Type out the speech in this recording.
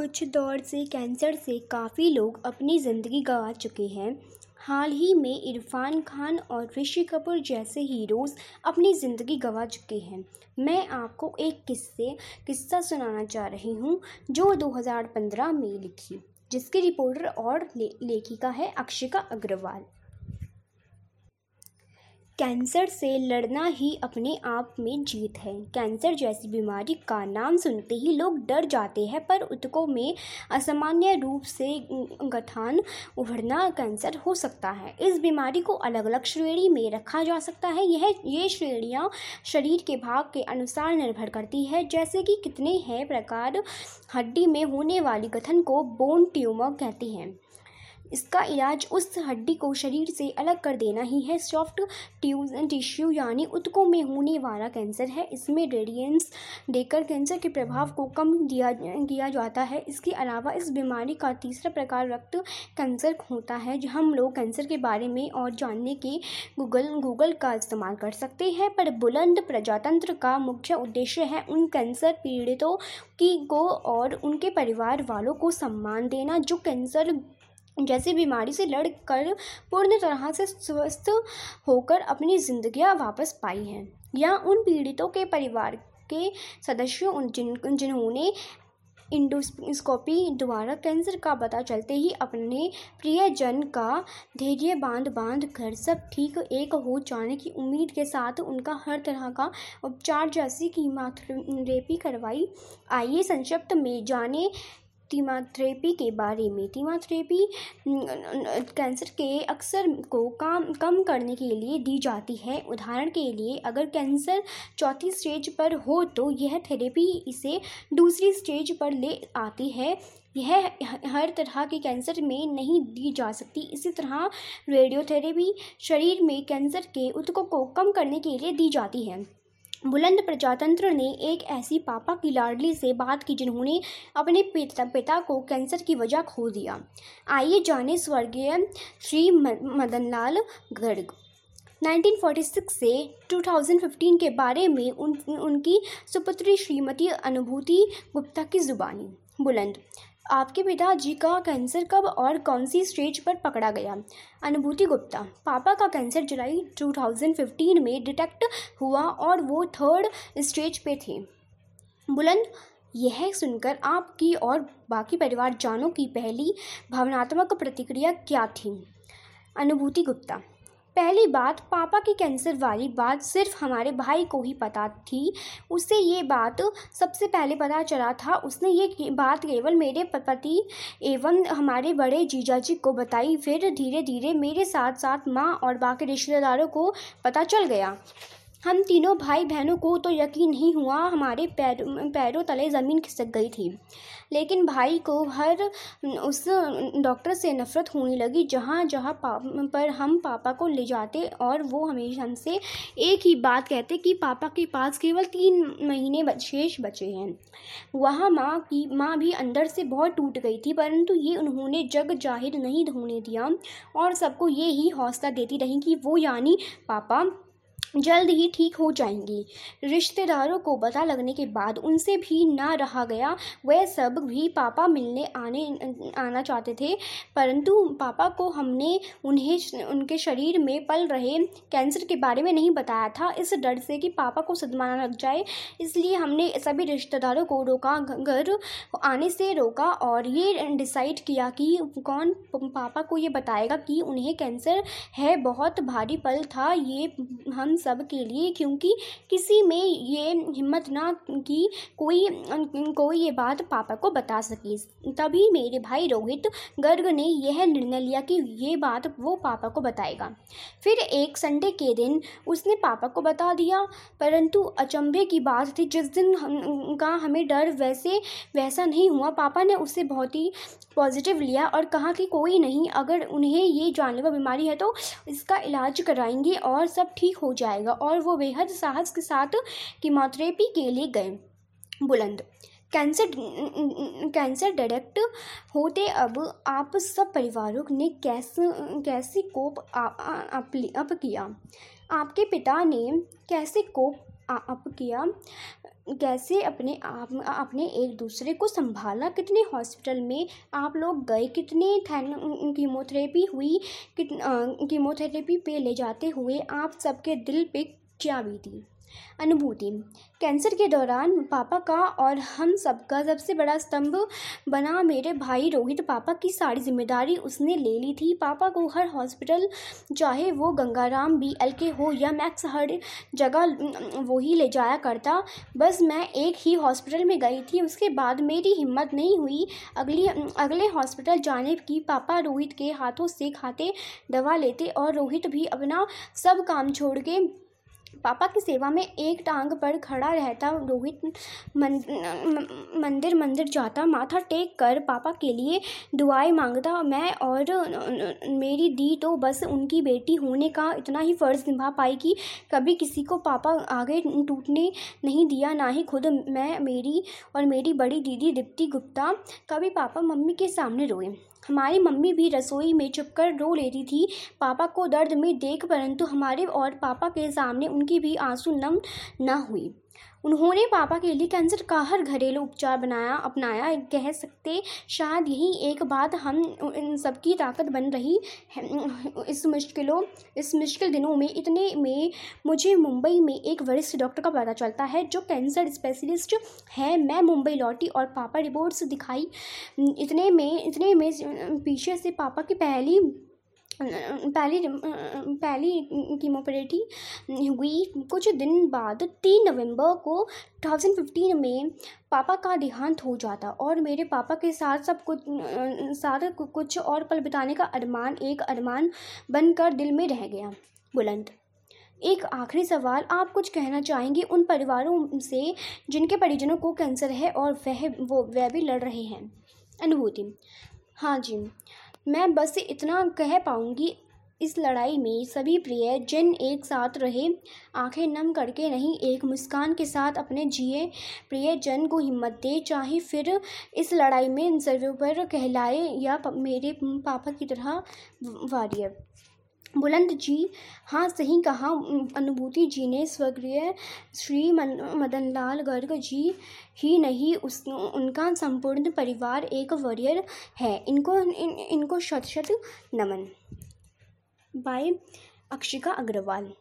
कुछ दौर से कैंसर से काफ़ी लोग अपनी ज़िंदगी गंवा चुके हैं। हाल ही में इरफान खान और ऋषि कपूर जैसे हीरोज़ अपनी ज़िंदगी गंवा चुके हैं। मैं आपको एक किस्से किस्सा सुनाना चाह रही हूँ जो 2015 में लिखी। जिसकी रिपोर्टर और ले, लेखिका है अक्षिका अग्रवाल। कैंसर से लड़ना ही अपने आप में जीत है। कैंसर जैसी बीमारी का नाम सुनते ही लोग डर जाते हैं, पर उतकों में असामान्य रूप से गठान उभरना कैंसर हो सकता है। इस बीमारी को अलग अलग श्रेणी में रखा जा सकता है। यह, ये श्रेणियाँ शरीर के भाग के अनुसार निर्भर करती है, जैसे कि कितने हैं प्रकार हड्डी में होने वाली गठन को बोन ट्यूमर कहते हैं। इसका इलाज उस हड्डी को शरीर से अलग कर देना ही है। सॉफ्ट ट्यूज टिश्यू यानी उत्कों में होने वाला कैंसर है। इसमें रेडियंस देकर कैंसर के प्रभाव को कम दिया, किया जाता है। इसके अलावा इस बीमारी का तीसरा प्रकार रक्त कैंसर होता है हम लोग कैंसर के बारे में और जानने के गूगल गूगल का इस्तेमाल कर सकते हैं। पर बुलंद प्रजातंत्र का मुख्य उद्देश्य है उन कैंसर पीड़ितों की को और उनके परिवार वालों को सम्मान देना, जो कैंसर जैसी बीमारी से लड़ कर पूर्ण तरह से स्वस्थ होकर अपनी जिंदगियाँ वापस पाई हैं। या उन पीड़ितों के परिवार के सदस्यों जिन, जिन्होंने इंडोस्कोपी द्वारा कैंसर का पता चलते ही अपने प्रियजन का धैर्य बाँध बाँध कर सब ठीक एक हो जाने की उम्मीद के साथ उनका हर तरह का उपचार जैसी कीमोथेरेपी करवाई। आइए संक्षिप्त में जाने कीमोथेरेपी के बारे में। कीमोथेरेपी कैंसर के अक्सर को काम, कम करने के लिए दी जाती है। उदाहरण के लिए, अगर कैंसर चौथी स्टेज पर हो तो यह थेरेपी इसे दूसरी स्टेज पर ले आती है। यह हर तरह के कैंसर में नहीं दी जा सकती। इसी तरह रेडियोथेरेपी शरीर में कैंसर के उत्कों को कम करने के लिए दी जाती है। बुलंद प्रजातंत्र ने एक ऐसी पापा की लाडली से बात की जिन्होंने अपने पिता पिता को कैंसर की वजह खो दिया। आइए जाने स्वर्गीय श्री मदनलाल गर्ग। 1946 से 2015 के बारे में उन, उनकी सुपुत्री श्रीमती अनुभूति गुप्ता की ज़ुबानी। बुलंद आपके पिताजी का कैंसर कब और कौन सी स्टेज पर पकड़ा गया? अनुभूति गुप्ता, पापा का कैंसर जुलाई 2015 में डिटेक्ट हुआ और वो थर्ड स्टेज पे थे। बुलंद, यह सुनकर आपकी और बाकी परिवार जानों की पहली भावनात्मक प्रतिक्रिया क्या थी? अनुभूति गुप्ता पहली बात, पापा की कैंसर वाली बात सिर्फ़ हमारे भाई को ही पता थी। उसे ये बात सबसे पहले पता चला था। उसने ये बात केवल मेरे पति एवं हमारे बड़े जीजा जी को बताई। फिर धीरे धीरे मेरे साथ साथ माँ और बाकी रिश्तेदारों को पता चल गया। हम तीनों भाई बहनों को तो यकीन नहीं हुआ, हमारे पैर, पैरों तले ज़मीन खिसक गई थी। लेकिन भाई को हर, उस, डॉक्टर से नफ़रत होने लगी जहाँ जहाँ पर हम पापा को ले जाते और वो हमेशा हमसे एक ही बात कहते कि पापा के पास केवल तीन महीने शेष बचे हैं। वहाँ माँ की, माँ भी अंदर से बहुत टूट गई थी, परंतु ये उन्होंने जग ज़ाहिर नहीं होने दिया और सबको ये ही हौसला देती रही कि वो यानी पापा जल्द ही ठीक हो जाएँगी। रिश्तेदारों को पता लगने के बाद उनसे भी ना रहा गया। वह सब भी पापा मिलने आने, आना चाहते थे, परंतु पापा को हमने उन्हें, उनके शरीर में पल रहे कैंसर के बारे में नहीं बताया था। इस डर से कि पापा को सदमा लग जाए, इसलिए हमने सभी रिश्तेदारों को रोका, घर आने से रोका और ये डिसाइड किया कि कौन पापा को ये बताएगा कि उन्हें कैंसर है, बहुत भारी पल था, ये हम सब के लिए क्योंकि किसी में ये हिम्मत ना कि कोई कोई ये बात पापा को बता सके। तभी मेरे भाई रोहित गर्ग ने यह निर्णय लिया कि ये बात वो पापा को बताएगा। फिर एक संडे के दिन उसने पापा को बता दिया परंतु अचंभे की बात थी। जिस दिन हम, का हमें डर वैसे वैसा नहीं हुआ। पापा ने उसे बहुत ही पॉजिटिव लिया और कहा कि कोई नहीं अगर उन्हें ये जानलेवा बीमारी है तो इसका इलाज कराएँगे और सब ठीक हो जाएगा और वो बेहद साहस के साथ कीमोथेरेपी के लिए गए। बुलंद। कैंसर कैंसर डायरेक्ट होते अब आप सब परिवारों ने कैसे कैसे कोप अप किया? आपके पिता ने कैसे कोप अप किया? कैसे अपने आप अपने एक दूसरे को संभाला कितने हॉस्पिटल में आप लोग गए, कितने कीमोथेरेपी हुई, कित कीमोथेरेपी पे ले जाते हुए आप सबके दिल पे क्या बीती? अनुभूति। कैंसर के दौरान पापा का और हम सबका सबसे बड़ा स्तंभ बना मेरे भाई रोहित। पापा की सारी ज़िम्मेदारी उसने ले ली थी। पापा को हर हॉस्पिटल, चाहे वो गंगाराम बी एल के हो या मैक्स, हर जगह वो ही ले जाया करता। बस मैं एक ही हॉस्पिटल में गई थी। उसके बाद मेरी हिम्मत नहीं हुई अगली, अगले हॉस्पिटल जाने की। पापा रोहित के हाथों से खाते, दवा लेते और रोहित भी अपना सब काम छोड़ के पापा की सेवा में एक टांग पर खड़ा रहता रोहित मंदिर मंदिर जाता। माथा टेक कर पापा के लिए दुआएँ माँगता। मैं और मेरी दी तो बस उनकी बेटी होने का इतना ही फ़र्ज़ निभा पाई कि कभी किसी को पापा आगे टूटने नहीं दिया, ना ही खुद मैं, मेरी और मेरी बड़ी दीदी दीप्ति गुप्ता। कभी पापा मम्मी के सामने रोए। हमारी मम्मी भी रसोई में चुपकर रो ले रही थी। पापा को दर्द में देख, परंतु हमारे और पापा के सामने उनकी भी आँसू नम न हुई। उन्होंने पापा के लिए कैंसर का हर घरेलू उपचार बनाया, अपनाया। कह सकते शायद यही एक बात हम इन सबकी ताकत बन रही है। इस मुश्किलों, इस मुश्किल दिनों में इतने में मुझे मुंबई में एक वरिष्ठ डॉक्टर का पता चलता है जो कैंसर स्पेशलिस्ट है। मैं मुंबई लौटी और पापा रिपोर्ट्स दिखाई। इतने में इतने में पीछे से पापा की पहली पहली पहली कीमोपरेटी हुई कुछ दिन बाद तीन नवंबर को थाउज़ेंड फिफ्टीन में पापा का देहांत हो जाता और मेरे पापा के साथ सब कुछ, साथ कुछ और पल बिताने का अरमान, एक अरमान बनकर दिल में रह गया। बुलंद। एक आखिरी सवाल आप कुछ कहना चाहेंगे उन परिवारों से जिनके परिजनों को कैंसर है और वह, वो, वह भी लड़ रहे हैं। अनुभूति। हाँ जी। मैं बस इतना कह पाऊँगी, इस लड़ाई में सभी प्रिय जन एक साथ रहे। आँखें नम करके नहीं, एक मुस्कान के साथ अपने जिए। प्रिय जन को हिम्मत दे, चाहे फिर इस लड़ाई में पर कहलाए या मेरे पापा की तरह वारियर। बुलंद जी हाँ सही कहा। अनुभूति जी ने स्वर्गीय श्री मदन लाल गर्ग जी ही नहीं उस उनका संपूर्ण परिवार एक वॉरियर है। इनको इन, इनको शत शत नमन। बाय अक्षिका अग्रवाल।